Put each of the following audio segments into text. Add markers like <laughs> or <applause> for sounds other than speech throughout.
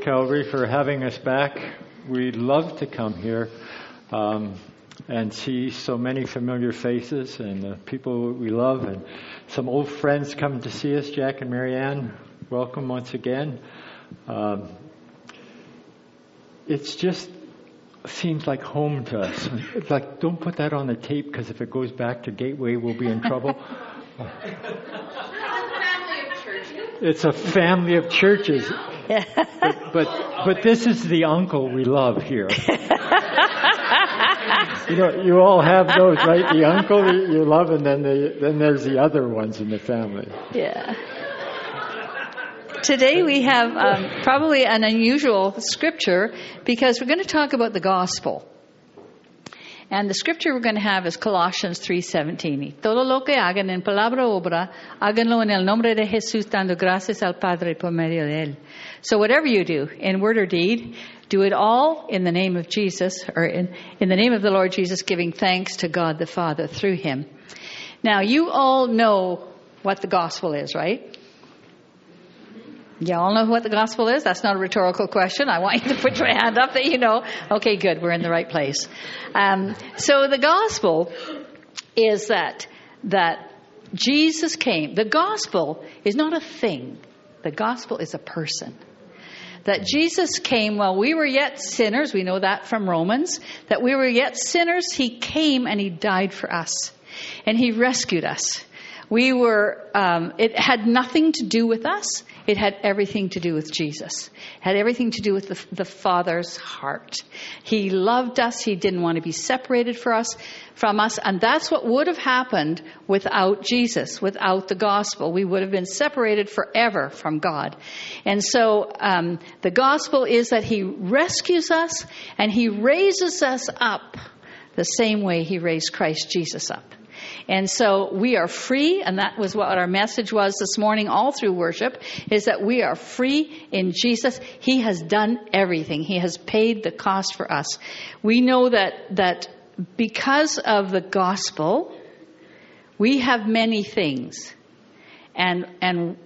Calvary, for having us back. We love to come here um, and see so many familiar faces and uh, people we love, and some old friends coming to see us. Jack and Marianne, welcome once again. Um, it's just seems like home to us. It's like, don't put that on the tape because if it goes back to Gateway, we'll be in trouble. <laughs> it's a family of churches. But, but, but this is the uncle we love here. you know, you all have those, right? The uncle you love, and then the, then there's the other ones in the family. Yeah. Today we have um, probably an unusual scripture because we're going to talk about the gospel. And the scripture we're going to have is Colossians 3:17. Todo lo que hagan en palabra o obra, háganlo en el nombre de Jesús dando gracias al Padre por medio de él. So whatever you do, in word or deed, do it all in the name of Jesus or in, in the name of the Lord Jesus giving thanks to God the Father through him. Now you all know what the gospel is, right? You all know what the gospel is? That's not a rhetorical question. I want you to put your hand up that you know. Okay, good. We're in the right place. Um, so the gospel is that that Jesus came. The gospel is not a thing. The gospel is a person. That Jesus came while we were yet sinners. We know that from Romans. That we were yet sinners. He came and he died for us, and he rescued us. We were. Um, it had nothing to do with us. It had everything to do with Jesus. It had everything to do with the, the Father's heart. He loved us. He didn't want to be separated for us, from us. And that's what would have happened without Jesus, without the gospel. We would have been separated forever from God. And so um, the gospel is that He rescues us and He raises us up the same way He raised Christ Jesus up. And so we are free, and that was what our message was this morning all through worship, is that we are free in Jesus. He has done everything. He has paid the cost for us. We know that, that because of the gospel, we have many things. And, and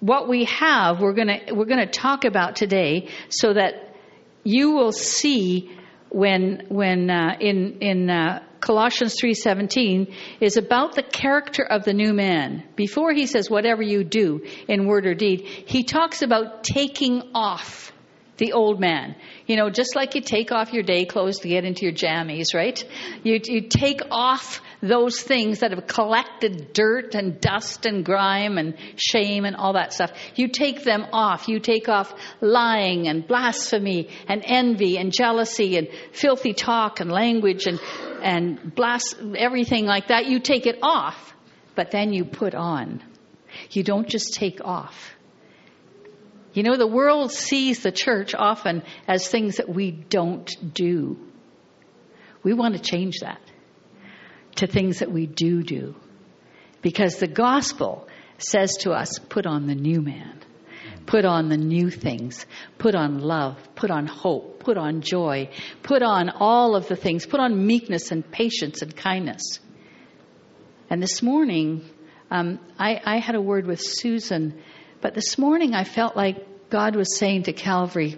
what we have, we're gonna, we're gonna talk about today so that you will see when, when, uh, in, in, uh, Colossians 3:17 is about the character of the new man. Before he says whatever you do in word or deed, he talks about taking off the old man. You know, just like you take off your day clothes to get into your jammies, right? You, you take off those things that have collected dirt and dust and grime and shame and all that stuff. You take them off. You take off lying and blasphemy and envy and jealousy and filthy talk and language and, and blast, everything like that. You take it off, but then you put on. You don't just take off. You know, the world sees the church often as things that we don't do. We want to change that to things that we do do. Because the gospel says to us, put on the new man. Put on the new things. Put on love. Put on hope. Put on joy. Put on all of the things. Put on meekness and patience and kindness. And this morning, um, I, I had a word with Susan but this morning I felt like God was saying to Calvary,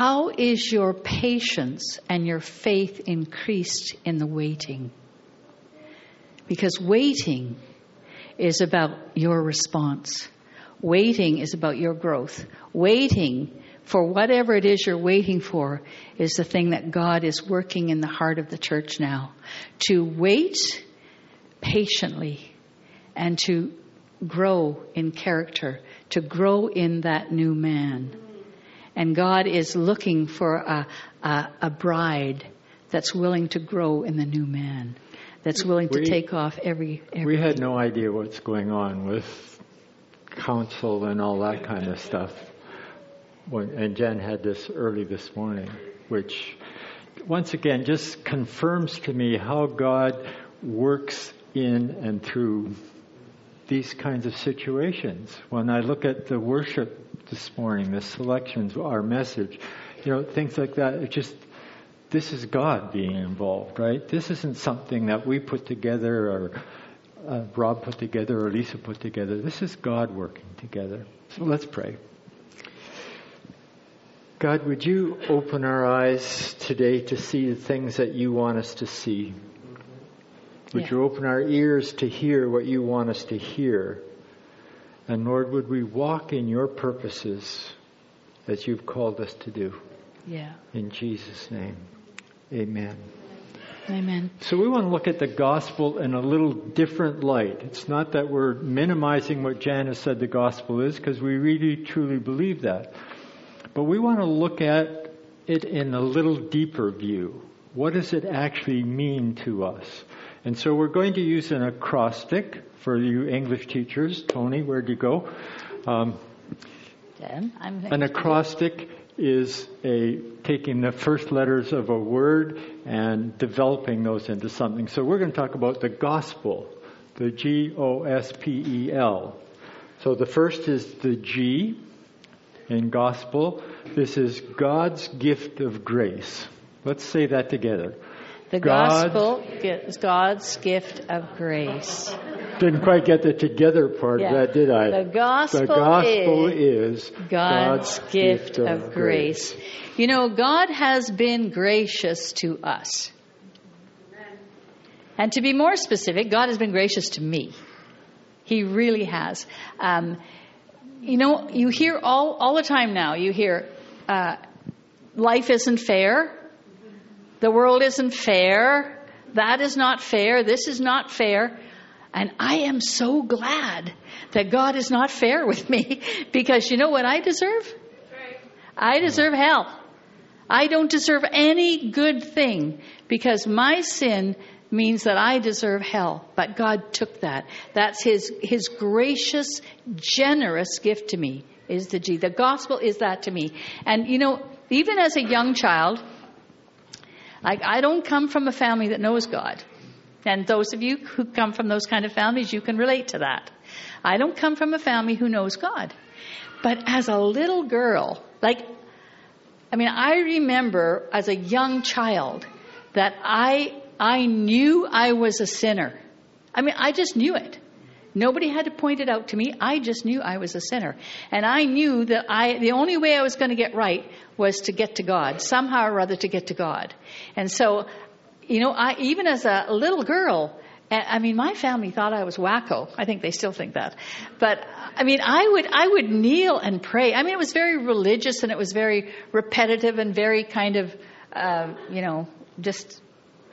How is your patience and your faith increased in the waiting? Because waiting is about your response. Waiting is about your growth. Waiting for whatever it is you're waiting for is the thing that God is working in the heart of the church now. To wait patiently and to grow in character, to grow in that new man. And God is looking for a, a, a bride that's willing to grow in the new man, that's willing to we, take off every, every. We had no idea what's going on with council and all that kind of stuff. When, and Jen had this early this morning, which once again just confirms to me how God works in and through these kinds of situations. When I look at the worship this morning, the selections, our message, you know, things like that, it just, this is God being involved, right? This isn't something that we put together or uh, Rob put together or Lisa put together. This is God working together. So let's pray. God, would you open our eyes today to see the things that you want us to see? Would Yeah. you open our ears to hear what you want us to hear? And Lord, would we walk in your purposes as you've called us to do? Yeah. In Jesus' name, amen. Amen. So we want to look at the gospel in a little different light. It's not that we're minimizing what Janice said the gospel is, because we really truly believe that. But we want to look at it in a little deeper view. What does it actually mean to us? And so we're going to use an acrostic for you English teachers. Tony, where'd you go? Um, Then I'm an acrostic is a taking the first letters of a word and developing those into something. So we're going to talk about the gospel, the G O S P E L. So the first is the G in gospel. This is God's gift of grace. Let's say that together. The gospel is God's gift of grace. Didn't quite get the together part Yeah. of that, did I? The gospel the gospel is is, God's, gift, of grace. You know, God has been gracious to us. And to be more specific, God has been gracious to me. He really has. Um, you know, you hear all, all the time now, you hear, uh, life isn't fair. The world isn't fair. That is not fair. This is not fair. And I am so glad that God is not fair with me <laughs> because you know what I deserve? I deserve hell. I don't deserve any good thing because my sin means that I deserve hell. But God took that. That's His, His gracious, generous gift to me is the G. The gospel is that to me. And you know, even as a young child, like I don't come from a family that knows God. And those of you who come from those kind of families, you can relate to that. I don't come from a family who knows God. But as a little girl, like, I mean, I remember as a young child that I, I knew I was a sinner. I mean, I just knew it. Nobody had to point it out to me. I just knew I was a sinner. And I knew that I, the only way I was going to get right was to get to God, somehow or other to get to God. And so, you know, I, even as a little girl, I mean, my family thought I was wacko. I think they still think that. But I mean, I would I would kneel and pray. I mean, it was very religious and it was very repetitive and very kind of, um, you know, just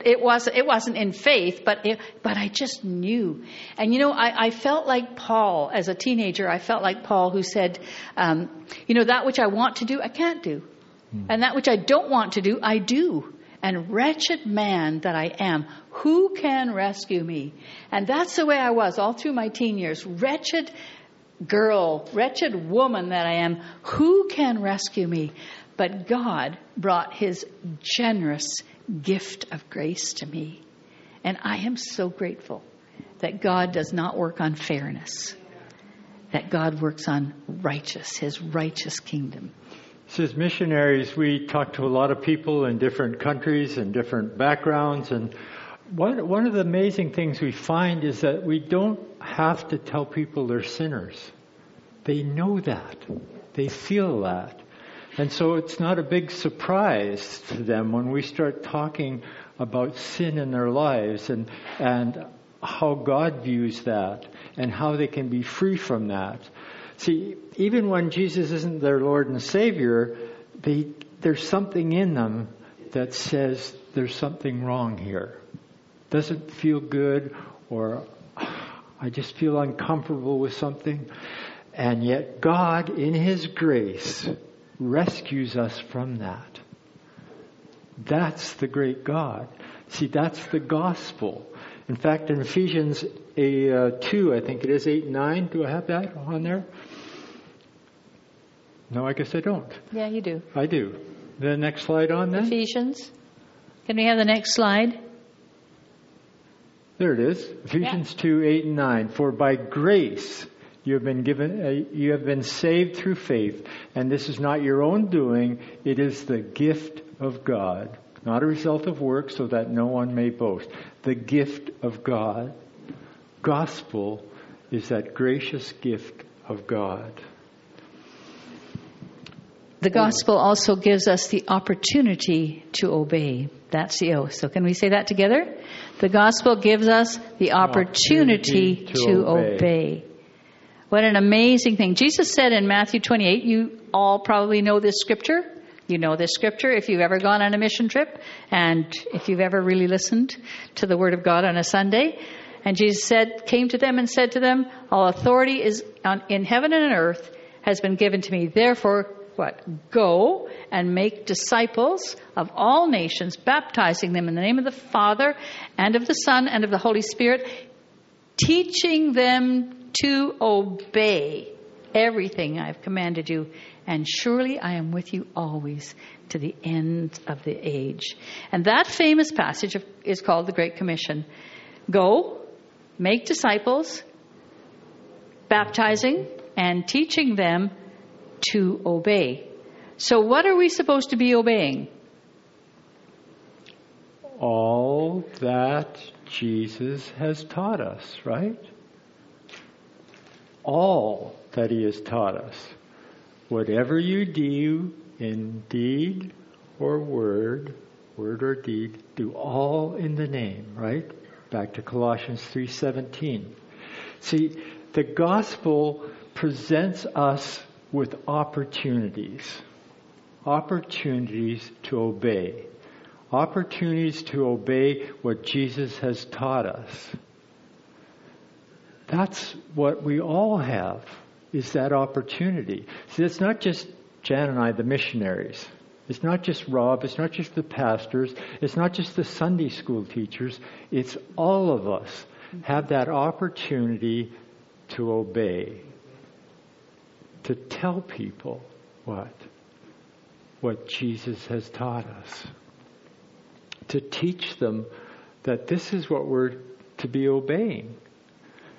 it was it wasn't in faith, but it, but I just knew. And you know, I, I felt like Paul as a teenager. I felt like Paul who said, um, you know, that which I want to do, I can't do, and that which I don't want to do, I do. And wretched man that I am, who can rescue me? And that's the way I was all through my teen years. Wretched girl, wretched woman that I am, who can rescue me? But God brought his generous gift of grace to me. And I am so grateful that God does not work on fairness, that God works on righteous, his righteous kingdom. So as missionaries, we talk to a lot of people in different countries and different backgrounds. And one, one of the amazing things we find is that we don't have to tell people they're sinners. They know that. They feel that. And so it's not a big surprise to them when we start talking about sin in their lives and, and how God views that and how they can be free from that. See, even when Jesus isn't their Lord and Savior, they, there's something in them that says there's something wrong here. Doesn't feel good or I just feel uncomfortable with something. And yet God, in His grace, rescues us from that. That's the great God. See, that's the gospel. In fact, in Ephesians a, uh, 2, I think it is 8 and 9, do I have that on there? No, I guess I don't. Yeah, you do. I do. The next slide on then? Ephesians. Can we have the next slide? There it is. Ephesians 2, 8 and 9. For by grace you have been given, uh, you have been saved through faith, and this is not your own doing, it is the gift of God. Not a result of work so that no one may boast. The gift of God. gospel is that gracious gift of God. The gospel also gives us the opportunity to obey. That's the oath. So can we say that together? The gospel gives us the opportunity, opportunity to, to obey. obey. What an amazing thing. Jesus said in Matthew 28, you all probably know this scripture. You know this scripture if you've ever gone on a mission trip and if you've ever really listened to the word of God on a Sunday. And Jesus said, came to them and said to them, all authority is on, in heaven and on earth has been given to me. Therefore, what? Go and make disciples of all nations, baptizing them in the name of the Father and of the Son and of the Holy Spirit, teaching them to obey everything I've commanded you. And surely I am with you always to the end of the age. And that famous passage is called the Great Commission. Go, make disciples, baptizing and teaching them to obey. So, what are we supposed to be obeying? All that Jesus has taught us, right? All that he has taught us. Whatever you do in deed or word, word or deed, do all in the name, right? Back to Colossians 3:17. See, the gospel presents us with opportunities. Opportunities to obey. Opportunities to obey what Jesus has taught us. That's what we all have, is that opportunity. See, it's not just Jan and I, the missionaries. It's not just Rob, it's not just the pastors, it's not just the Sunday school teachers, it's all of us have that opportunity to obey to tell people what? What Jesus has taught us. To teach them that this is what we're to be obeying.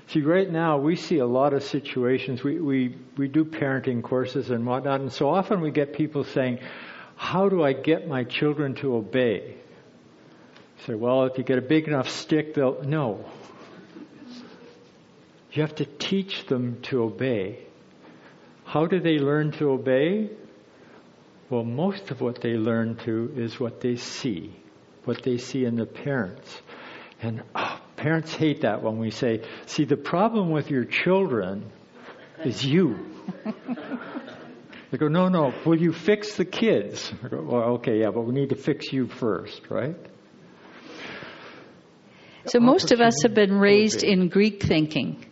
See, right now we see a lot of situations. We, we, we do parenting courses and whatnot, and so often we get people saying, How do I get my children to obey? say, well, if you get a big enough stick, they'll. No. You have to teach them to obey. How do they learn to obey? Well, most of what they learn to is what they see, what they see in the parents. And oh, parents hate that when we say, see, the problem with your children is you. they go, no, no, will you fix the kids? I go, well, okay, yeah, but we need to fix you first, right? So most of us have been raised in Greek thinking.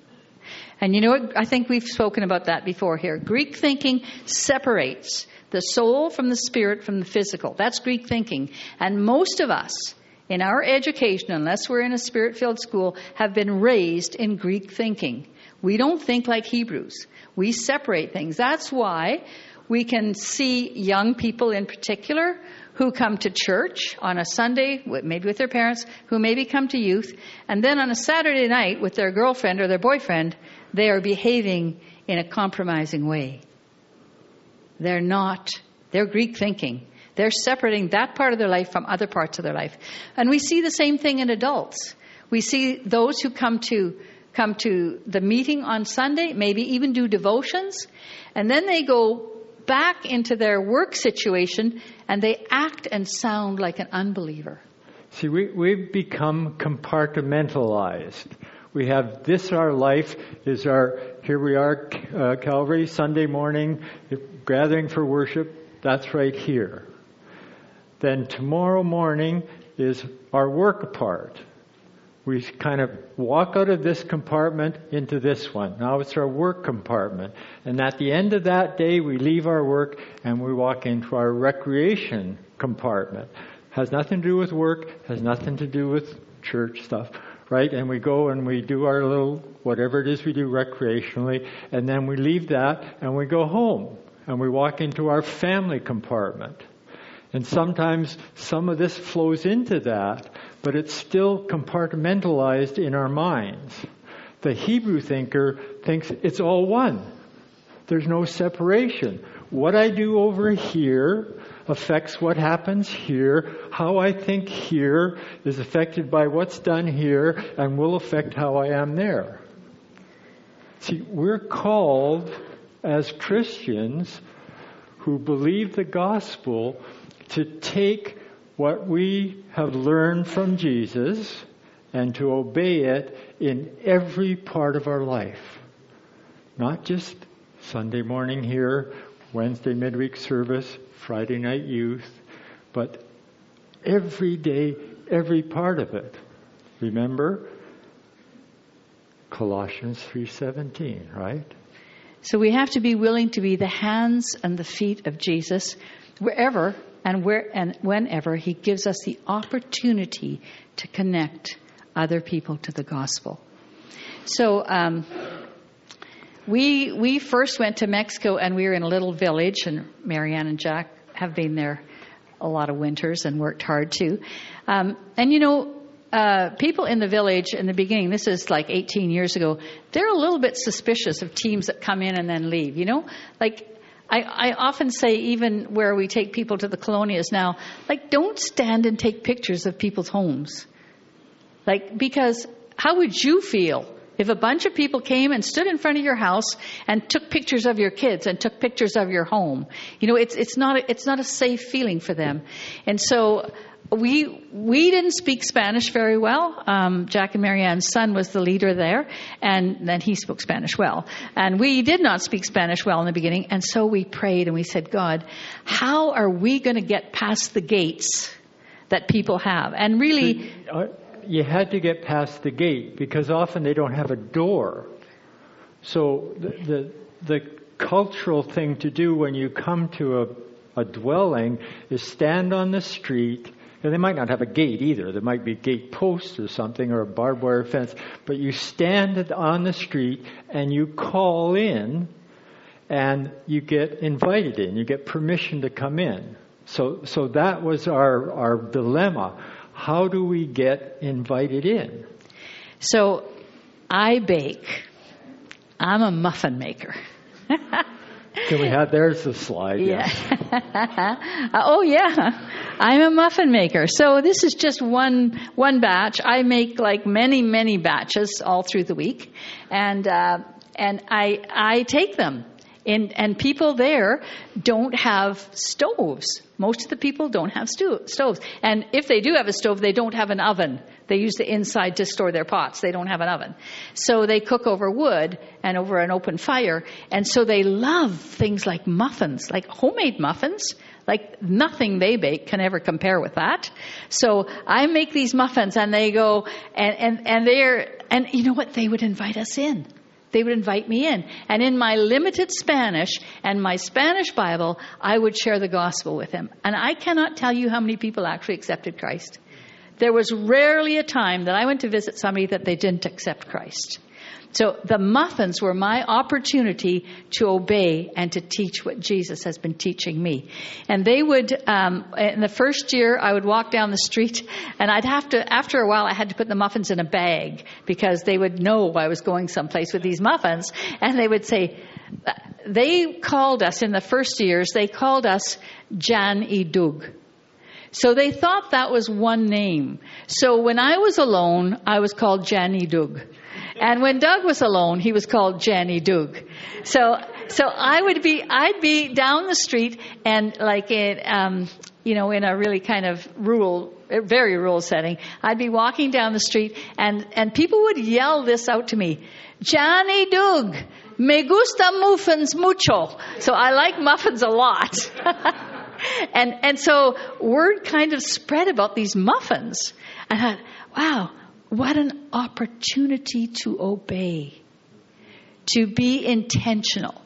And you know what? I think we've spoken about that before here. Greek thinking separates the soul from the spirit from the physical. That's Greek thinking. And most of us, in our education, unless we're in a spirit filled school, have been raised in Greek thinking. We don't think like Hebrews. We separate things. That's why we can see young people in particular who come to church on a Sunday, maybe with their parents, who maybe come to youth, and then on a Saturday night with their girlfriend or their boyfriend, they are behaving in a compromising way. They're not, they're Greek thinking. They're separating that part of their life from other parts of their life. And we see the same thing in adults. We see those who come to come to the meeting on Sunday, maybe even do devotions, and then they go back into their work situation and they act and sound like an unbeliever. See, we, we've become compartmentalized. We have this our life is our, here we are, uh, Calvary, Sunday morning, gathering for worship. That's right here. Then tomorrow morning is our work part. We kind of walk out of this compartment into this one. Now it's our work compartment. And at the end of that day, we leave our work and we walk into our recreation compartment. Has nothing to do with work, has nothing to do with church stuff right? And we go and we do our little, whatever it is we do recreationally, and then we leave that and we go home and we walk into our family compartment. And sometimes some of this flows into that, but it's still compartmentalized in our minds. The Hebrew thinker thinks it's all one. There's no separation. What I do over here, affects what happens here. How I think here is affected by what's done here and will affect how I am there. See, we're called as Christians who believe the gospel to take what we have learned from Jesus and to obey it in every part of our life. Not just Sunday morning here, Wednesday midweek service, Friday night youth, but every day, every part of it. Remember Colossians 3:17, right? So we have to be willing to be the hands and the feet of Jesus wherever and where and whenever he gives us the opportunity to connect other people to the gospel. So um, we we first went to Mexico and we were in a little village, and Marianne and Jack have been there a lot of winters and worked hard too. Um, and you know, uh, people in the village in the beginning, this is like 18 years ago, they're a little bit suspicious of teams that come in and then leave. You know, like I, I often say, even where we take people to the colonias now, like don't stand and take pictures of people's homes. Like, because how would you feel if a bunch of people came and stood in front of your house and took pictures of your kids and took pictures of your home? You know, it's, it's not, it's not a safe feeling for them. And so, we we didn't speak Spanish very well. Um, Jack and Marianne's son was the leader there, and then he spoke Spanish well. And we did not speak Spanish well in the beginning, and so we prayed and we said, God, how are we going to get past the gates that people have? And really, uh, you had to get past the gate because often they don't have a door. So the the, the cultural thing to do when you come to a a dwelling is stand on the street they might not have a gate either. There might be gate posts or something or a barbed wire fence. But you stand on the street and you call in and you get invited in. You get permission to come in. So, so that was our, our dilemma. How do we get invited in? So I bake. I'm a muffin maker. <laughs> Can we have there's the slide? Yeah. <laughs> oh yeah. I'm a muffin maker. So this is just one one batch. I make like many many batches all through the week, and uh, and I I take them. And, and people there don't have stoves. Most of the people don't have sto- stoves. And if they do have a stove, they don't have an oven. They use the inside to store their pots. They don't have an oven. So they cook over wood and over an open fire. And so they love things like muffins, like homemade muffins. Like nothing they bake can ever compare with that. So I make these muffins and they go and, and, and they're, and you know what? They would invite us in. They would invite me in. And in my limited Spanish and my Spanish Bible, I would share the gospel with them. And I cannot tell you how many people actually accepted Christ. There was rarely a time that I went to visit somebody that they didn't accept Christ. So the muffins were my opportunity to obey and to teach what Jesus has been teaching me. And they would, um, in the first year, I would walk down the street and I'd have to, after a while, I had to put the muffins in a bag because they would know I was going someplace with these muffins. And they would say, they called us in the first years, they called us Jan y Doug. So they thought that was one name. So when I was alone, I was called Janny Doug. And when Doug was alone, he was called Janny Doug. So, so I would be, I'd be down the street and like in, um, you know, in a really kind of rural, very rural setting, I'd be walking down the street and, and people would yell this out to me. Johnny Doug, me gusta muffins mucho. So I like muffins a lot. <laughs> and, and so word kind of spread about these muffins. And I thought, wow, what an opportunity to obey, to be intentional.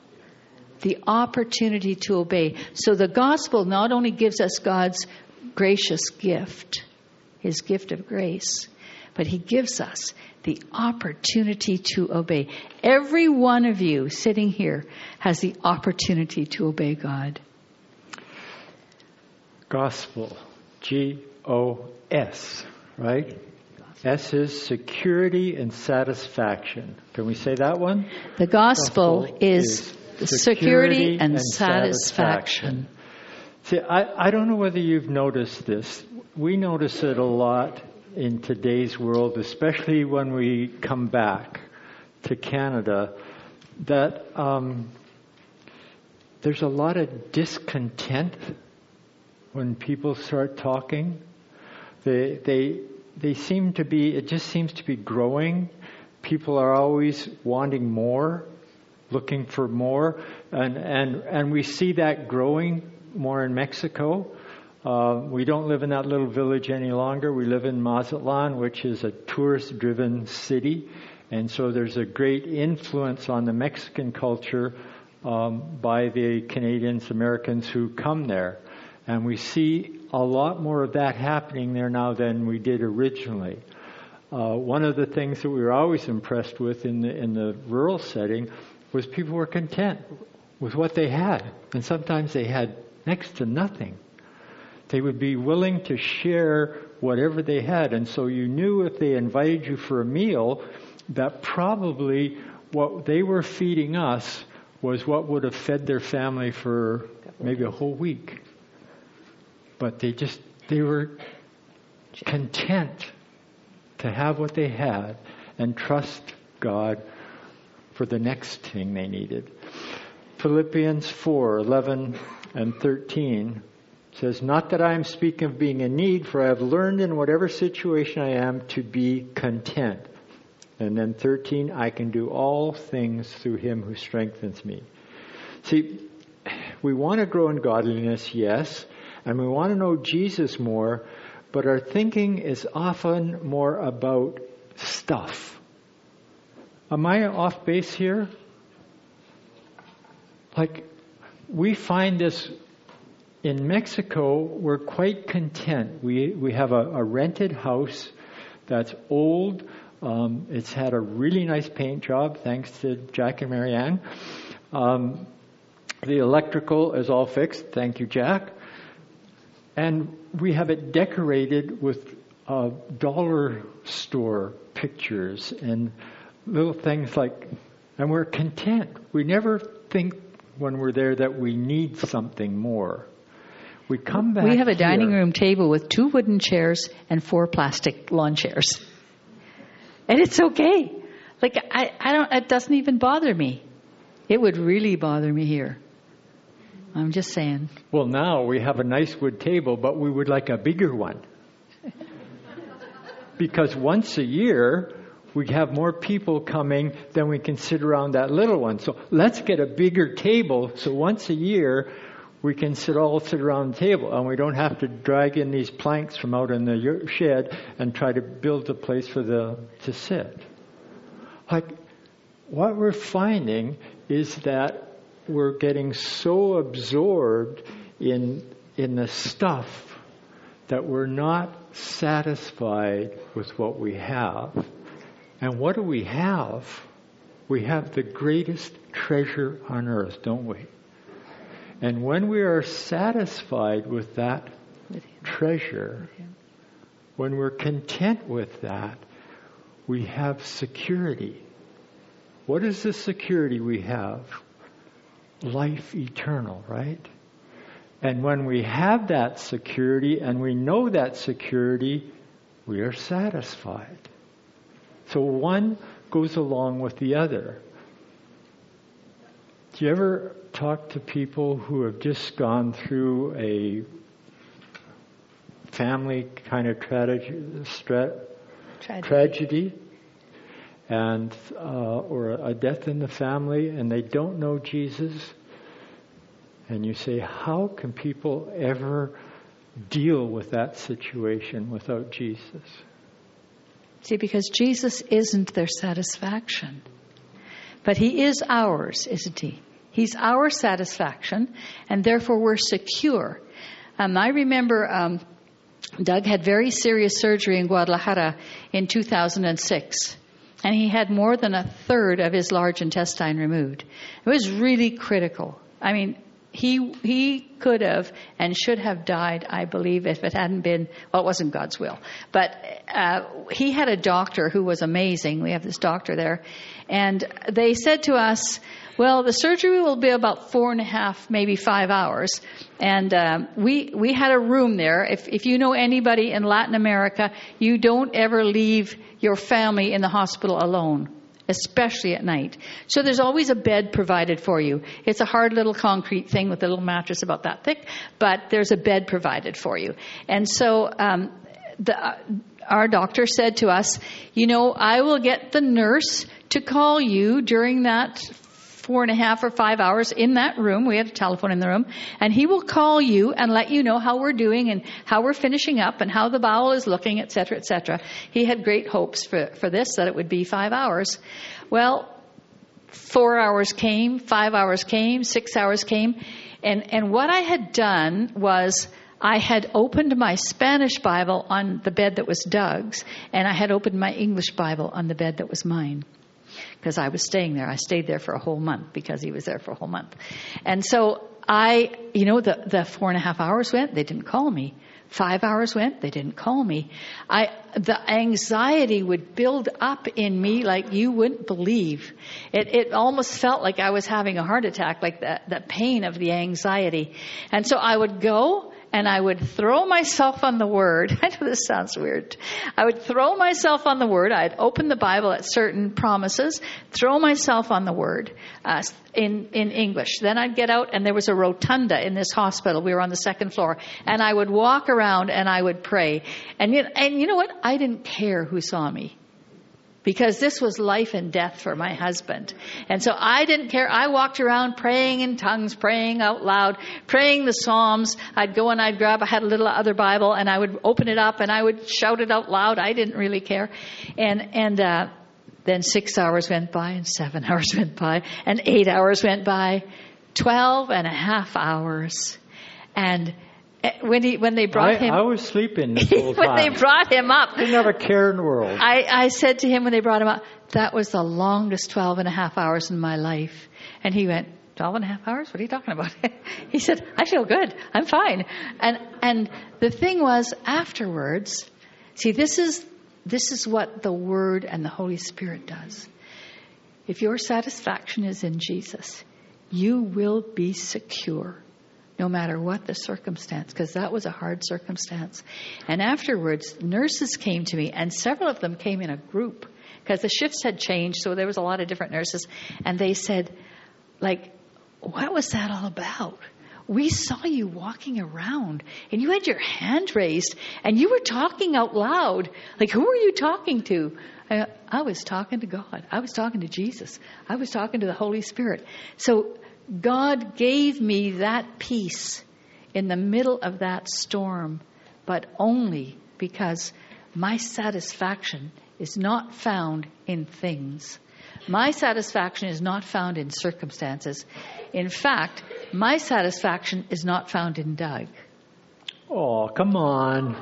The opportunity to obey. So the gospel not only gives us God's gracious gift, his gift of grace, but he gives us the opportunity to obey. Every one of you sitting here has the opportunity to obey God. Gospel. G O S, right? S is security and satisfaction. Can we say that one? The gospel, gospel is, is security, and, and satisfaction. satisfaction. See, I, I don't know whether you've noticed this. We notice it a lot in today's world, especially when we come back to Canada, that um, there's a lot of discontent when people start talking. They, they, they seem to be, it just seems to be growing. People are always wanting more, looking for more, and, and, and we see that growing more in Mexico. Uh, we don't live in that little village any longer. We live in Mazatlan, which is a tourist driven city. And so there's a great influence on the Mexican culture um, by the Canadians, Americans who come there. And we see a lot more of that happening there now than we did originally. Uh, one of the things that we were always impressed with in the, in the rural setting was people were content with what they had. And sometimes they had next to nothing. They would be willing to share whatever they had. And so you knew if they invited you for a meal that probably what they were feeding us was what would have fed their family for maybe a whole week. But they just, they were content to have what they had and trust God for the next thing they needed. Philippians 4 11 and 13 says, Not that I am speaking of being in need, for I have learned in whatever situation I am to be content. And then 13, I can do all things through him who strengthens me. See, we want to grow in godliness, yes, and we want to know Jesus more, but our thinking is often more about stuff. Am I off base here? Like, we find this in Mexico, we're quite content. We, we have a, a rented house that's old. Um, it's had a really nice paint job, thanks to Jack and Marianne. Um, the electrical is all fixed, thank you, Jack. And we have it decorated with uh, dollar store pictures and little things like, and we're content. We never think when we're there that we need something more. We come back. We have a here. dining room table with two wooden chairs and four plastic lawn chairs. And it's okay. Like I, I don't it doesn't even bother me. It would really bother me here. I'm just saying. Well, now we have a nice wood table, but we would like a bigger one. because once a year, we have more people coming than we can sit around that little one. So let's get a bigger table so once a year we can sit all sit around the table and we don't have to drag in these planks from out in the shed and try to build a place for the to sit. Like what we're finding is that we're getting so absorbed in in the stuff that we're not satisfied with what we have. And what do we have? We have the greatest treasure on earth, don't we? And when we are satisfied with that treasure, when we're content with that, we have security. What is the security we have? Life eternal, right? And when we have that security and we know that security, we are satisfied. So one goes along with the other. Do you ever talk to people who have just gone through a family kind of tragedy, tragedy and uh, or a death in the family, and they don't know Jesus? And you say, how can people ever deal with that situation without Jesus? See, because Jesus isn't their satisfaction. But He is ours, isn't He? He's our satisfaction, and therefore we're secure. Um, I remember um, Doug had very serious surgery in Guadalajara in 2006, and he had more than a third of his large intestine removed. It was really critical. I mean, he he could have and should have died, I believe, if it hadn't been. Well, it wasn't God's will, but uh, he had a doctor who was amazing. We have this doctor there, and they said to us, Well, the surgery will be about four and a half, maybe five hours. And um, we we had a room there. If if you know anybody in Latin America, you don't ever leave your family in the hospital alone especially at night. So there's always a bed provided for you. It's a hard little concrete thing with a little mattress about that thick, but there's a bed provided for you. And so um, the, uh, our doctor said to us, you know, I will get the nurse to call you during that four and a half or five hours in that room. We had a telephone in the room. And he will call you and let you know how we're doing and how we're finishing up and how the bowel is looking, et cetera, et cetera. He had great hopes for, for this, that it would be five hours. Well, four hours came, five hours came, six hours came. And, and what I had done was I had opened my Spanish Bible on the bed that was Doug's, and I had opened my English Bible on the bed that was mine because I was staying there. I stayed there for a whole month because he was there for a whole month. And so I, you know, the, the four and a half hours went, they didn't call me. Five hours went, they didn't call me. I, the anxiety would build up in me like you wouldn't believe. It, it almost felt like I was having a heart attack, like the, the pain of the anxiety. And so I would go and I would throw myself on the Word. <laughs> I know this sounds weird. I would throw myself on the Word. I'd open the Bible at certain promises, throw myself on the Word uh, in in English. Then I'd get out, and there was a rotunda in this hospital. We were on the second floor, and I would walk around and I would pray. And you and you know what? I didn't care who saw me because this was life and death for my husband. And so I didn't care. I walked around praying in tongues, praying out loud, praying the Psalms. I'd go and I'd grab, I had a little other Bible and I would open it up and I would shout it out loud. I didn't really care. And, and, uh, then six hours went by and seven <laughs> hours went by and eight hours went by. Twelve and a half hours. And Eh, when he when they brought I, him, I was sleeping <laughs> when time. they brought him up, didn't have a care in the world. I, I said to him when they brought him up, that was the longest 12 and a half hours in my life. And he went, 12 and a half hours? What are you talking about? <laughs> he said, I feel good. I'm fine. And, and the thing was afterwards, see, this is, this is what the Word and the Holy Spirit does. If your satisfaction is in Jesus, you will be secure no matter what the circumstance, because that was a hard circumstance. And afterwards, nurses came to me, and several of them came in a group because the shifts had changed, so there was a lot of different nurses, and they said, like, what was that all about? We saw you walking around and you had your hand raised and you were talking out loud. Like, who were you talking to? I, I was talking to God. I was talking to Jesus. I was talking to the Holy Spirit. So God gave me that peace in the middle of that storm, but only because my satisfaction is not found in things. My satisfaction is not found in circumstances. In fact, my satisfaction is not found in Doug. Oh, come on.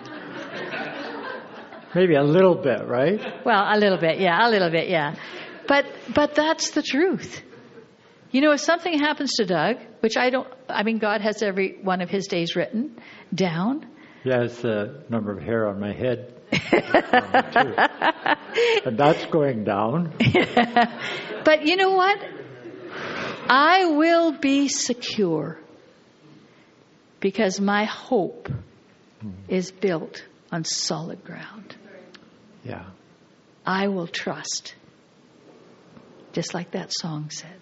Maybe a little bit, right? Well, a little bit, yeah, a little bit, yeah. But but that's the truth. You know, if something happens to Doug, which I don't, I mean, God has every one of his days written down. He has the number of hair on my head. <laughs> and that's going down. <laughs> but you know what? I will be secure because my hope hmm. is built on solid ground. Yeah. I will trust, just like that song said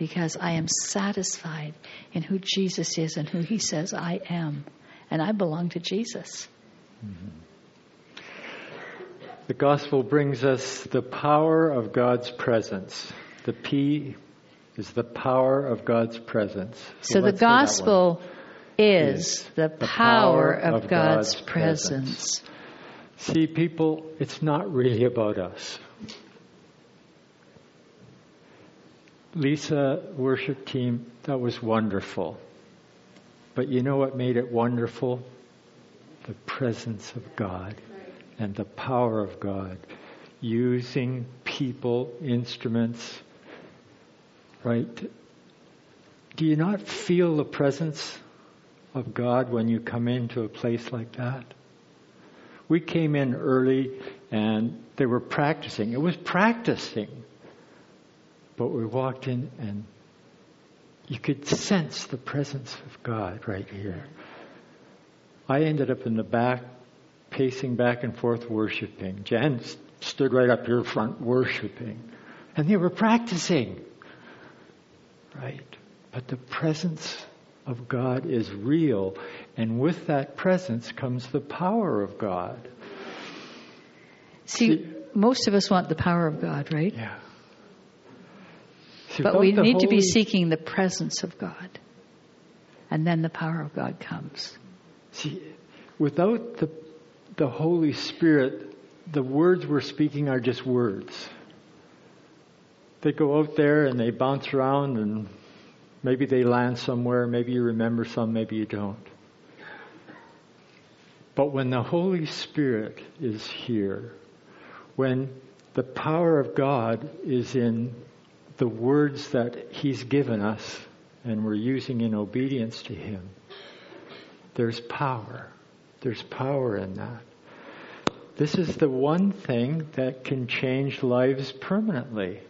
because I am satisfied in who Jesus is and who he says I am. And I belong to Jesus. Mm-hmm. The gospel brings us the power of God's presence. The P is the power of God's presence. So, so the gospel is, is the, power, power, of, God's, God's presence. presence. See, people, it's not really about us. Lisa, worship team, that was wonderful. But you know what made it wonderful? The presence of God and the power of God. Using people, instruments, right? Do you not feel the presence of God when you come into a place like that? We came in early and they were practicing. It was practicing but we walked in and you could sense the presence of God right here. I ended up in the back, pacing back and forth, worshiping. Jan stood right up here front, worshiping. And they were practicing. Right? But the presence of God is real, and with that presence comes the power of God. See, See most of us want the power of God, right? Yeah. But we need Holy... to be seeking the presence of God. And then the power of God comes. See, without the, the Holy Spirit, the words we're speaking are just words. They go out there and they bounce around and maybe they land somewhere, maybe you remember some, maybe you don't. But when the Holy Spirit is here, when the power of God is in the words that He's given us and we're using in obedience to Him, there's power. There's power in that. This is the one thing that can change lives permanently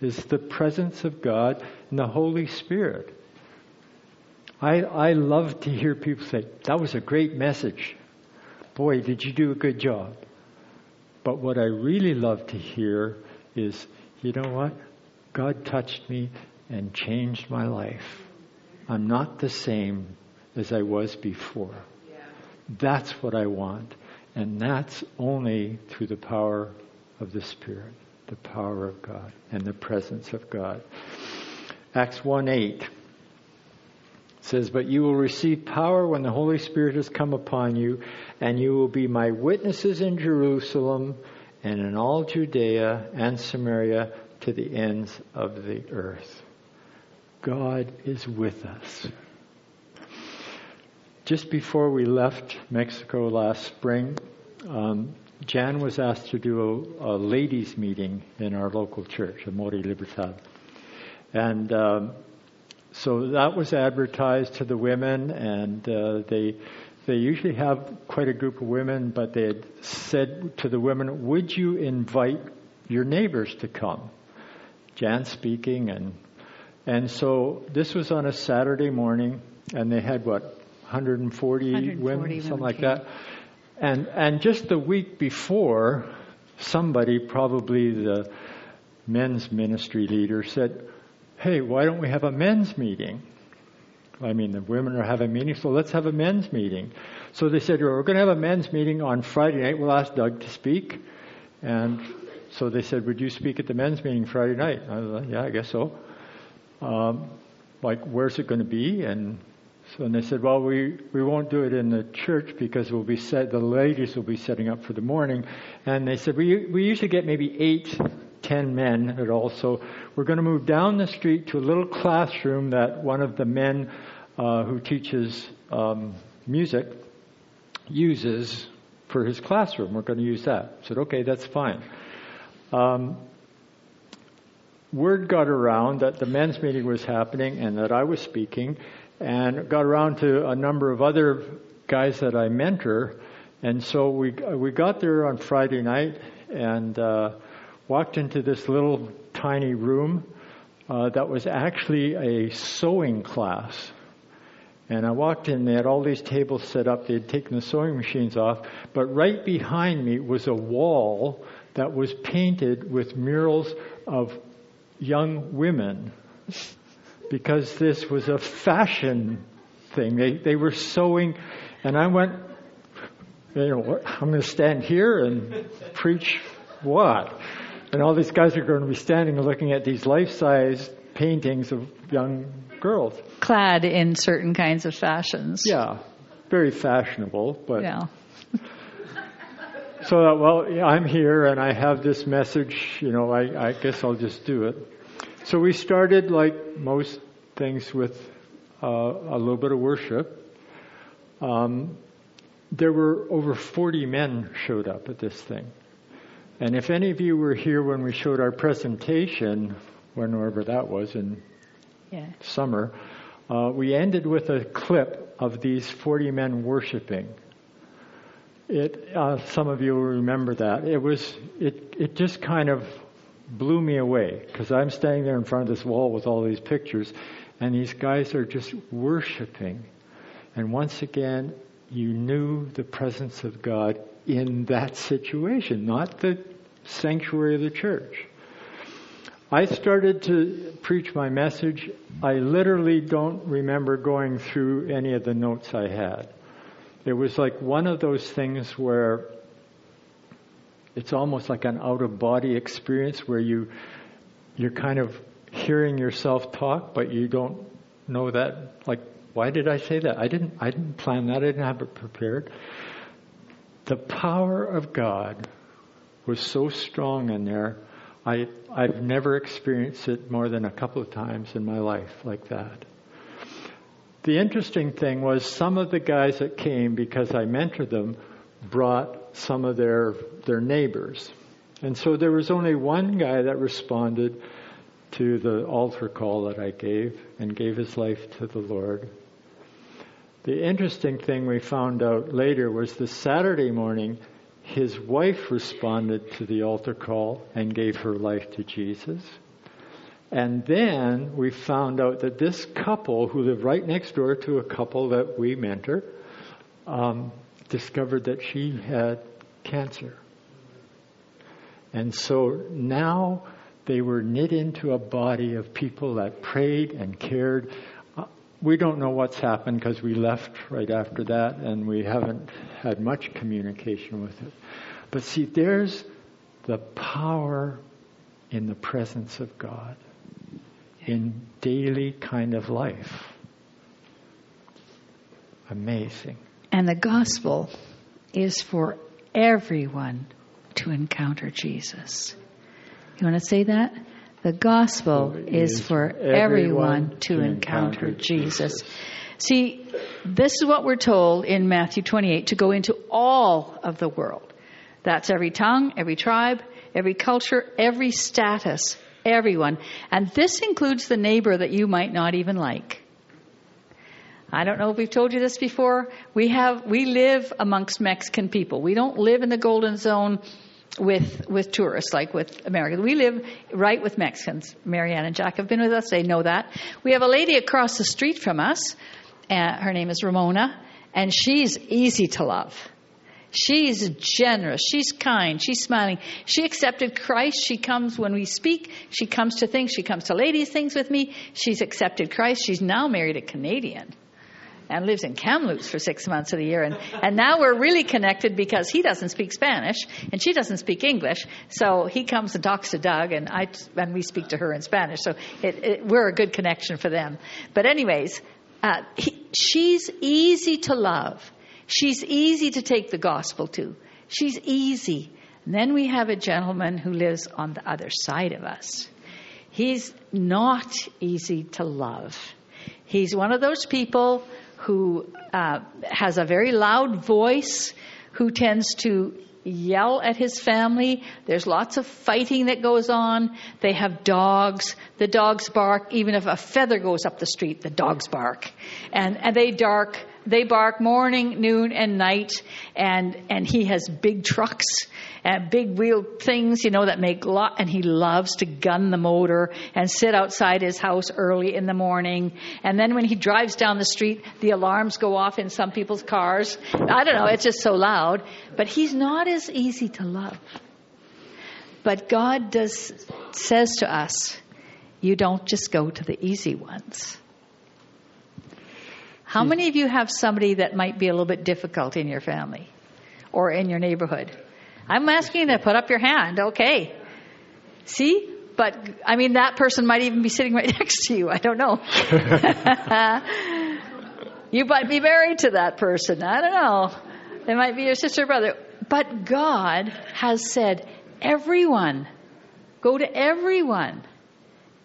is the presence of God and the Holy Spirit. I, I love to hear people say, that was a great message. Boy, did you do a good job. But what I really love to hear is, you know what? God touched me and changed my life. I'm not the same as I was before. That's what I want. And that's only through the power of the Spirit, the power of God, and the presence of God. Acts 1 8 says, But you will receive power when the Holy Spirit has come upon you, and you will be my witnesses in Jerusalem and in all Judea and Samaria to the ends of the earth. God is with us. Just before we left Mexico last spring, um, Jan was asked to do a, a, ladies' meeting in our local church, Amor y Libertad. And um, so that was advertised to the women, and uh, they they usually have quite a group of women, but they had said to the women, "Would you invite your neighbors to come?" Jan speaking, and and so this was on a Saturday morning, and they had what 140, 140 women, something like came. that. And and just the week before, somebody, probably the men's ministry leader, said, hey, why don't we have a men's meeting? I mean, the women are having meetings, so let's have a men's meeting. So they said, we're going to have a men's meeting on Friday night. We'll ask Doug to speak. And so they said, would you speak at the men's meeting Friday night? I was like, yeah, I guess so. Um, like, where's it going to be? And so and they said, well, we, we won't do it in the church because we'll be set, the ladies will be setting up for the morning. And they said, we, we usually get maybe eight ten men at all. So we're going to move down the street to a little classroom that one of the men uh, who teaches um, music uses for his classroom. We're going to use that. I said, okay, that's fine. Um, word got around that the men's meeting was happening and that I was speaking, and got around to a number of other guys that I mentor. And so we we got there on Friday night, and uh, walked into this little tiny room uh, that was actually a sewing class. And I walked in, they had all these tables set up, they had taken the sewing machines off, but right behind me was a wall that was painted with murals of young women because this was a fashion thing. They, they were sewing, and I went, you know, I'm going to stand here and preach what? And all these guys are going to be standing and looking at these life size paintings of young girls. Clad in certain kinds of fashions. Yeah, very fashionable, but. Yeah. <laughs> so, that, well, yeah, I'm here and I have this message, you know, I, I guess I'll just do it. So we started, like most things, with uh, a little bit of worship. Um, there were over 40 men showed up at this thing. And if any of you were here when we showed our presentation, whenever that was in yeah. summer, uh, we ended with a clip of these 40 men worshiping. It, uh, some of you remember that. It was, it, it just kind of blew me away because I'm standing there in front of this wall with all these pictures, and these guys are just worshiping. And once again, you knew the presence of God in that situation, not the sanctuary of the church. I started to preach my message. I literally don't remember going through any of the notes I had. It was like one of those things where it's almost like an out of body experience where you you're kind of hearing yourself talk but you don't know that like why did I say that? I didn't I didn't plan that. I didn't have it prepared. The power of God was so strong in there. I I've never experienced it more than a couple of times in my life like that. The interesting thing was some of the guys that came because I mentored them brought some of their their neighbors. And so there was only one guy that responded to the altar call that I gave and gave his life to the Lord. The interesting thing we found out later was the Saturday morning, his wife responded to the altar call and gave her life to Jesus. And then we found out that this couple, who lived right next door to a couple that we mentor, um, discovered that she had cancer. And so now they were knit into a body of people that prayed and cared. Uh, we don't know what's happened because we left right after that and we haven't had much communication with it. But see, there's the power in the presence of God in daily kind of life. Amazing. And the gospel is for everyone to encounter Jesus. You want to say that? The gospel is for everyone to encounter Jesus. See, this is what we're told in Matthew 28 to go into all of the world. That's every tongue, every tribe, every culture, every status, everyone. And this includes the neighbor that you might not even like. I don't know if we've told you this before. We have we live amongst Mexican people. We don't live in the golden zone with with tourists like with Americans. We live right with Mexicans. Marianne and Jack have been with us. They know that. We have a lady across the street from us. Uh, her name is Ramona, and she's easy to love. She's generous. She's kind. She's smiling. She accepted Christ. She comes when we speak. She comes to things. She comes to ladies' things with me. She's accepted Christ. She's now married a Canadian and lives in Kamloops for six months of the year. And, and now we're really connected because he doesn't speak Spanish and she doesn't speak English. So he comes and talks to Doug and I, and we speak to her in Spanish. So it, it, we're a good connection for them. But anyways, uh, he, she's easy to love. She's easy to take the gospel to. She's easy. And then we have a gentleman who lives on the other side of us. He's not easy to love. He's one of those people who uh, has a very loud voice, who tends to yell at his family. There's lots of fighting that goes on. They have dogs. The dogs bark. Even if a feather goes up the street, the dogs bark. And, and they dark, they bark morning, noon, and night. And, and he has big trucks and big wheel things, you know, that make lot, and he loves to gun the motor and sit outside his house early in the morning. And then when he drives down the street, the alarms go off in some people's cars. I don't know, it's just so loud. But he's not as easy to love. But God does, says to us, you don't just go to the easy ones. How hmm. many of you have somebody that might be a little bit difficult in your family or in your neighborhood? I'm asking you to put up your hand. Okay. See? But, I mean, that person might even be sitting right <laughs> next to you. I don't know. <laughs> you might be married to that person. I don't know. They might be your sister or brother. But God has said, everyone, go to everyone.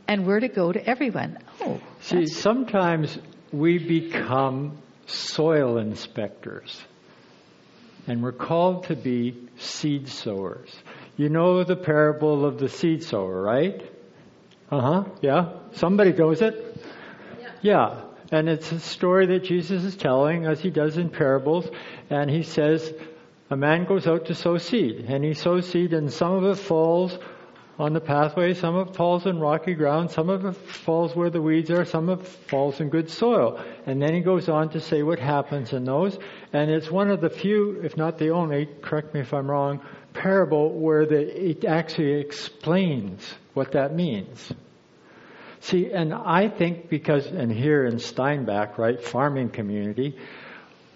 And we're to go to everyone. Oh. See, sometimes we become soil inspectors. And we're called to be seed sowers. You know the parable of the seed sower, right? Uh huh. Yeah. Somebody knows it? Yeah. yeah. And it's a story that Jesus is telling, as he does in parables. And he says, a man goes out to sow seed. And he sows seed, and some of it falls on the pathway, some of it falls in rocky ground, some of it falls where the weeds are, some of it falls in good soil. And then he goes on to say what happens in those. And it's one of the few, if not the only, correct me if I'm wrong, parable where the, it actually explains what that means. See, and I think because, and here in Steinbach, right, farming community,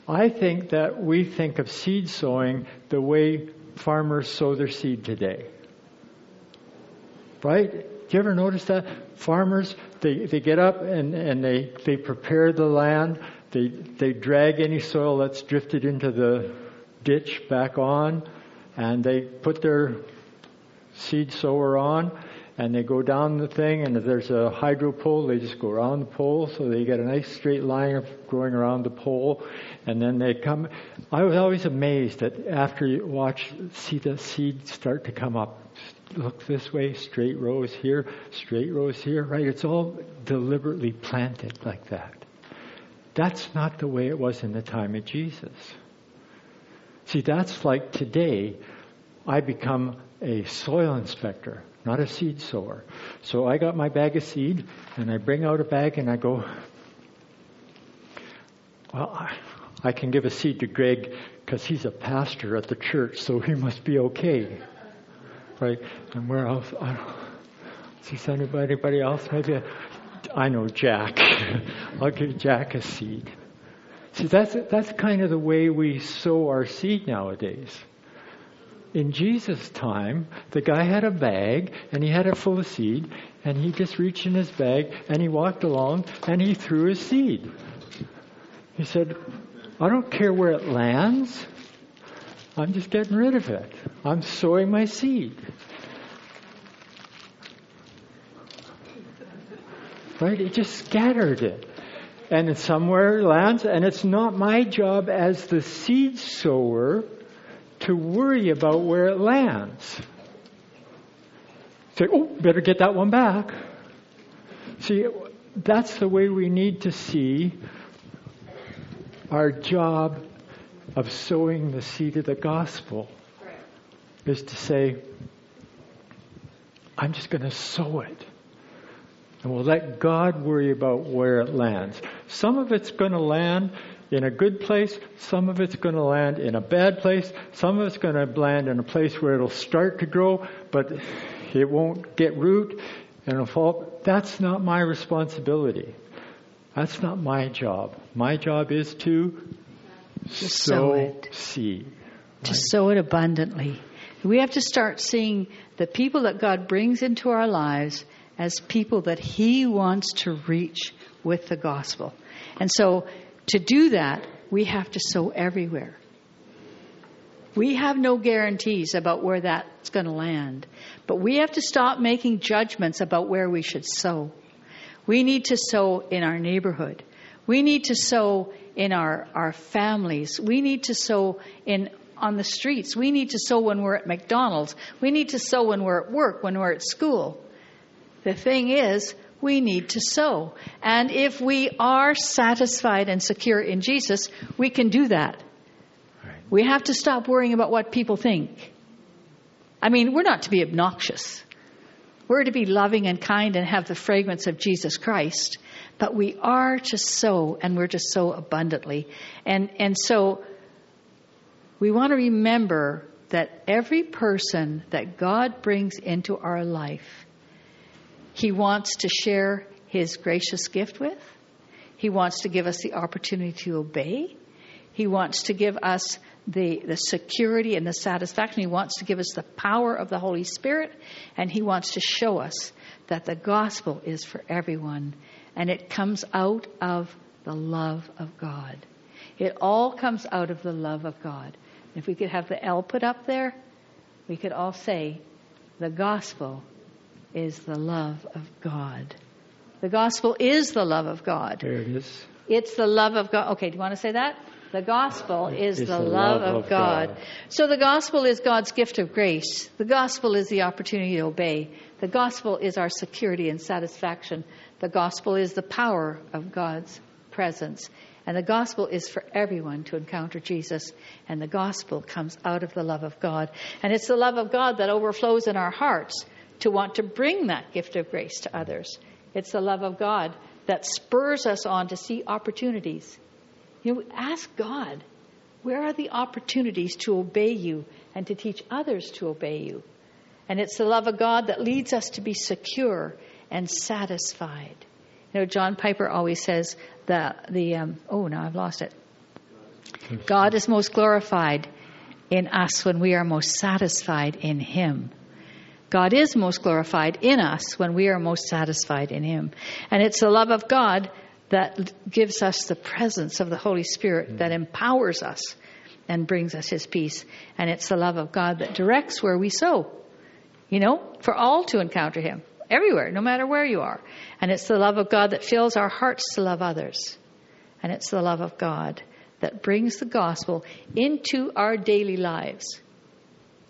I think that we think of seed sowing the way farmers sow their seed today. Right? Do you ever notice that? Farmers, they, they get up and, and they, they prepare the land. They, they drag any soil that's drifted into the ditch back on and they put their seed sower on and they go down the thing and if there's a hydro pole they just go around the pole so they get a nice straight line of going around the pole and then they come i was always amazed that after you watch see the seed start to come up look this way straight rows here straight rows here right it's all deliberately planted like that that's not the way it was in the time of jesus see that's like today i become a soil inspector not a seed sower. So I got my bag of seed and I bring out a bag and I go, well, I can give a seed to Greg because he's a pastor at the church, so he must be okay. Right? And where else? I don't, is anybody, anybody else? Maybe I know Jack. <laughs> I'll give Jack a seed. See, that's, that's kind of the way we sow our seed nowadays in Jesus' time, the guy had a bag and he had it full of seed, and he just reached in his bag and he walked along and he threw his seed. He said, I don't care where it lands. I'm just getting rid of it. I'm sowing my seed. Right? It just scattered it. And it somewhere lands, and it's not my job as the seed sower to worry about where it lands. Say, oh, better get that one back. See, that's the way we need to see our job of sowing the seed of the gospel is to say, I'm just going to sow it. And we'll let God worry about where it lands. Some of it's going to land in a good place, some of it's going to land in a bad place, some of it's going to land in a place where it'll start to grow, but it won't get root and it'll fall. That's not my responsibility. That's not my job. My job is to, to sow, it. seed. To sow it abundantly. We have to start seeing the people that God brings into our lives as people that He wants to reach with the gospel. And so to do that, we have to sow everywhere. We have no guarantees about where that's going to land, but we have to stop making judgments about where we should sow. We need to sow in our neighborhood. We need to sow in our, our families. We need to sow in on the streets. We need to sow when we're at McDonald's. We need to sow when we're at work, when we're at school. The thing is, we need to sow. And if we are satisfied and secure in Jesus, we can do that. Right. We have to stop worrying about what people think. I mean, we're not to be obnoxious. We're to be loving and kind and have the fragrance of Jesus Christ. But we are to sow, and we're to sow abundantly. And, and so we want to remember that every person that God brings into our life he wants to share His gracious gift with. He wants to give us the opportunity to obey. He wants to give us the, the security and the satisfaction. He wants to give us the power of the Holy Spirit. And He wants to show us that the gospel is for everyone. And it comes out of the love of God. It all comes out of the love of God. If we could have the L put up there, we could all say, the gospel is the love of God. The gospel is the love of God. There it is. It's the love of God. Okay, do you want to say that? The gospel is the, the, love, love of, of God. God. So the gospel is God's gift of grace. The gospel is the opportunity to obey. The gospel is our security and satisfaction. The gospel is the power of God's presence. And the gospel is for everyone to encounter Jesus. And the gospel comes out of the love of God. And it's the love of God that overflows in our hearts to want to bring that gift of grace to others. It's the love of God that spurs us on to see opportunities. You know, ask God, where are the opportunities to obey you and to teach others to obey you? And it's the love of God that leads us to be secure and satisfied. You know, John Piper always says that the, um, oh, now I've lost it. God is most glorified in us when we are most satisfied in Him. God is most glorified in us when we are most satisfied in Him. And it's the love of God that gives us the presence of the Holy Spirit that empowers us and brings us His peace. And it's the love of God that directs where we sow, you know, for all to encounter Him, everywhere, no matter where you are. And it's the love of God that fills our hearts to love others. And it's the love of God that brings the gospel into our daily lives.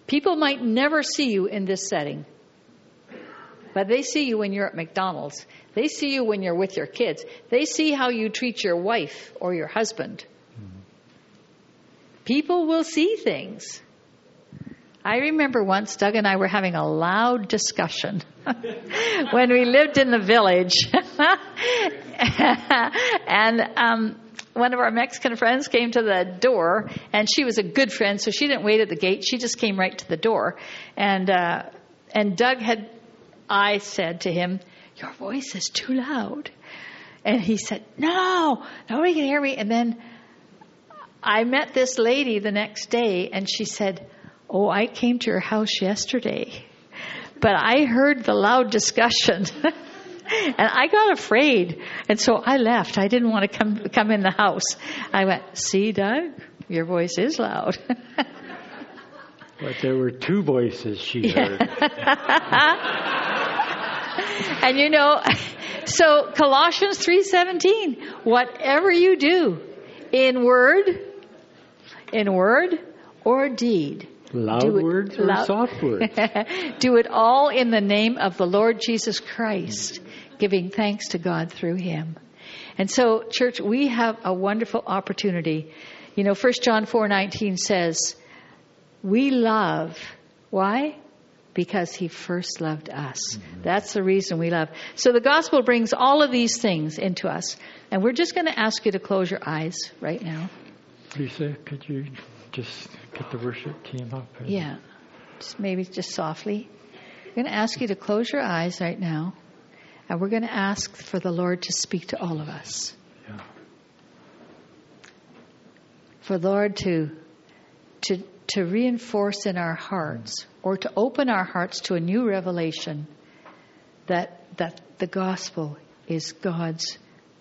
People might never see you in this setting, but they see you when you're at McDonald's. They see you when you're with your kids. They see how you treat your wife or your husband. Mm-hmm. People will see things. I remember once Doug and I were having a loud discussion <laughs> when we lived in the village. <laughs> and um, one of our Mexican friends came to the door, and she was a good friend, so she didn't wait at the gate. She just came right to the door, and uh, and Doug had, I said to him, "Your voice is too loud," and he said, "No, nobody can hear me." And then I met this lady the next day, and she said, "Oh, I came to your house yesterday." But I heard the loud discussion. <laughs> and I got afraid. And so I left. I didn't want to come come in the house. I went, "See, Doug, your voice is loud." <laughs> but there were two voices she heard. <laughs> and you know, so Colossians 3:17, whatever you do in word, in word or deed, Loud do it- words or loud- soft words? <laughs> do it all in the name of the Lord Jesus Christ, giving thanks to God through him. And so, church, we have a wonderful opportunity. You know, 1 John 4:19 says, "We love why? Because he first loved us." Mm-hmm. That's the reason we love. So the gospel brings all of these things into us. And we're just going to ask you to close your eyes right now. Lisa, could you just get the worship team up? Yeah. Just maybe just softly. I'm going to ask you to close your eyes right now. And we're going to ask for the Lord to speak to all of us. Yeah. For the Lord to to to reinforce in our hearts or to open our hearts to a new revelation that that the gospel is God's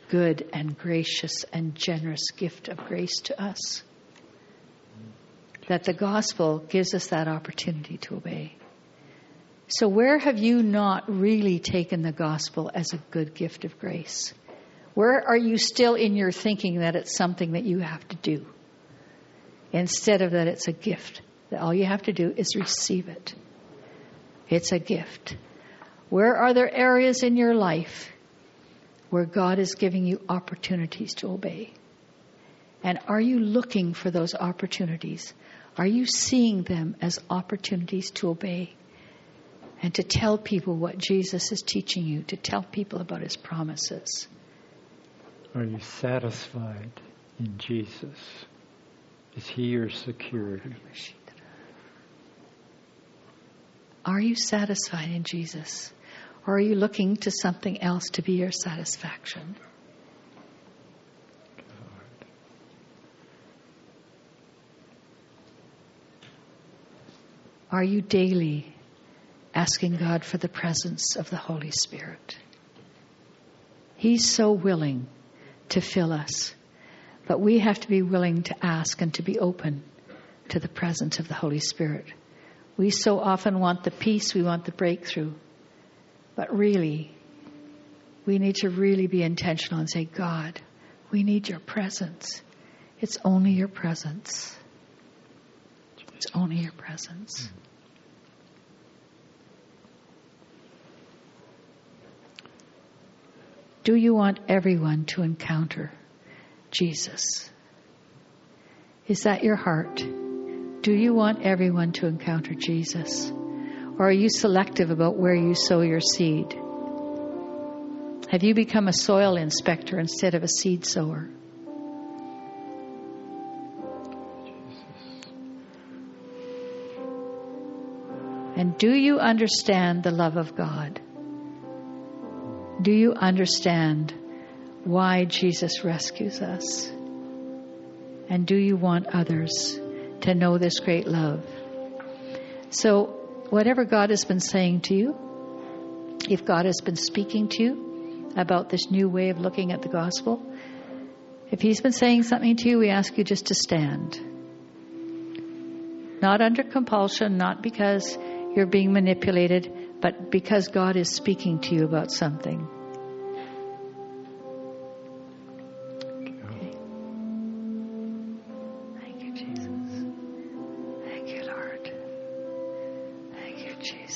good and gracious and generous gift of grace to us. That the gospel gives us that opportunity to obey. So, where have you not really taken the gospel as a good gift of grace? Where are you still in your thinking that it's something that you have to do instead of that it's a gift? That all you have to do is receive it. It's a gift. Where are there areas in your life where God is giving you opportunities to obey? And are you looking for those opportunities? Are you seeing them as opportunities to obey? And to tell people what Jesus is teaching you, to tell people about his promises. Are you satisfied in Jesus? Is he your security? Are you satisfied in Jesus? Or are you looking to something else to be your satisfaction? Are you daily asking God for the presence of the Holy Spirit? He's so willing to fill us, but we have to be willing to ask and to be open to the presence of the Holy Spirit. We so often want the peace, we want the breakthrough, but really, we need to really be intentional and say, God, we need your presence. It's only your presence. It's only your presence. Do you want everyone to encounter Jesus? Is that your heart? Do you want everyone to encounter Jesus? Or are you selective about where you sow your seed? Have you become a soil inspector instead of a seed sower? And do you understand the love of God? Do you understand why Jesus rescues us? And do you want others to know this great love? So, whatever God has been saying to you, if God has been speaking to you about this new way of looking at the gospel, if He's been saying something to you, we ask you just to stand. Not under compulsion, not because you're being manipulated, but because God is speaking to you about something.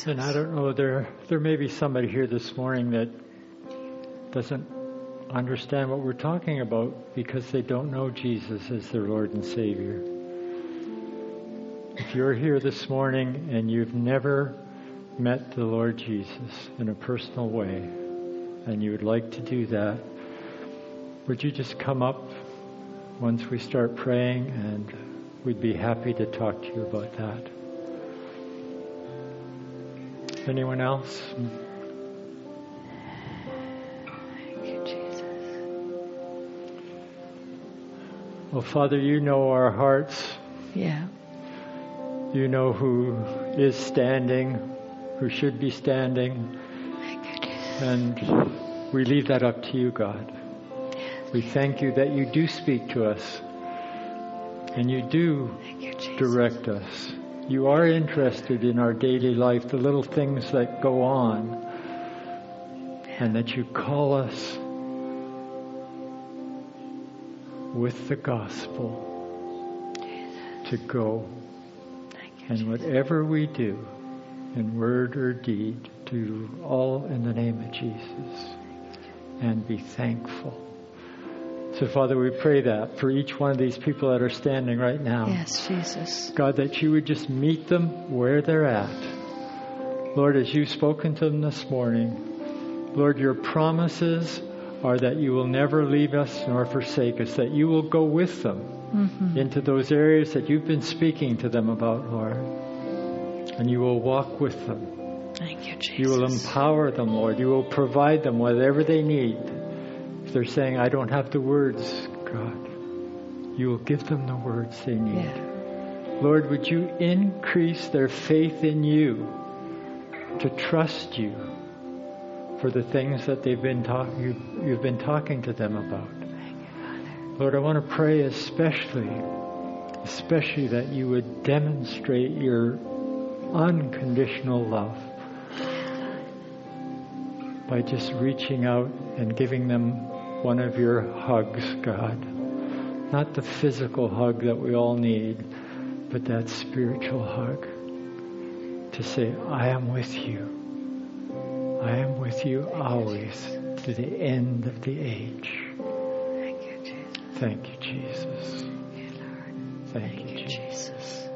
And I don't know, there there may be somebody here this morning that doesn't understand what we're talking about because they don't know Jesus as their Lord and Savior. If you're here this morning and you've never met the Lord Jesus in a personal way and you would like to do that, would you just come up once we start praying and we'd be happy to talk to you about that. Anyone else? Well, Father, you know our hearts. Yeah. You know who is standing, who should be standing, Thank you, Jesus. and we leave that up to you, God. We thank you that you do speak to us and you do you, direct us. You are interested in our daily life, the little things that go on, and that you call us with the gospel to go. And whatever we do, in word or deed, do all in the name of Jesus and be thankful. So, Father, we pray that for each one of these people that are standing right now. Yes, Jesus. God, that you would just meet them where they're at. Lord, as you've spoken to them this morning, Lord, your promises are that you will never leave us nor forsake us, that you will go with them Mm-hmm. into those areas that you've been speaking to them about, Lord. And you will walk with them. Thank you, Jesus. You will empower them, Lord. You will provide them whatever they need. If they're saying, I don't have the words, God, you will give them the words they need. Yeah. Lord, would you increase their faith in you to trust you for the things that they've been talk- you, you've been talking to them about? Lord, I want to pray especially, especially that you would demonstrate your unconditional love by just reaching out and giving them one of your hugs, God. Not the physical hug that we all need, but that spiritual hug to say, I am with you. I am with you always to the end of the age. Thank you, Jesus. Thank you, Jesus. Thank you, Lord. Thank you, Thank you, Jesus. Jesus.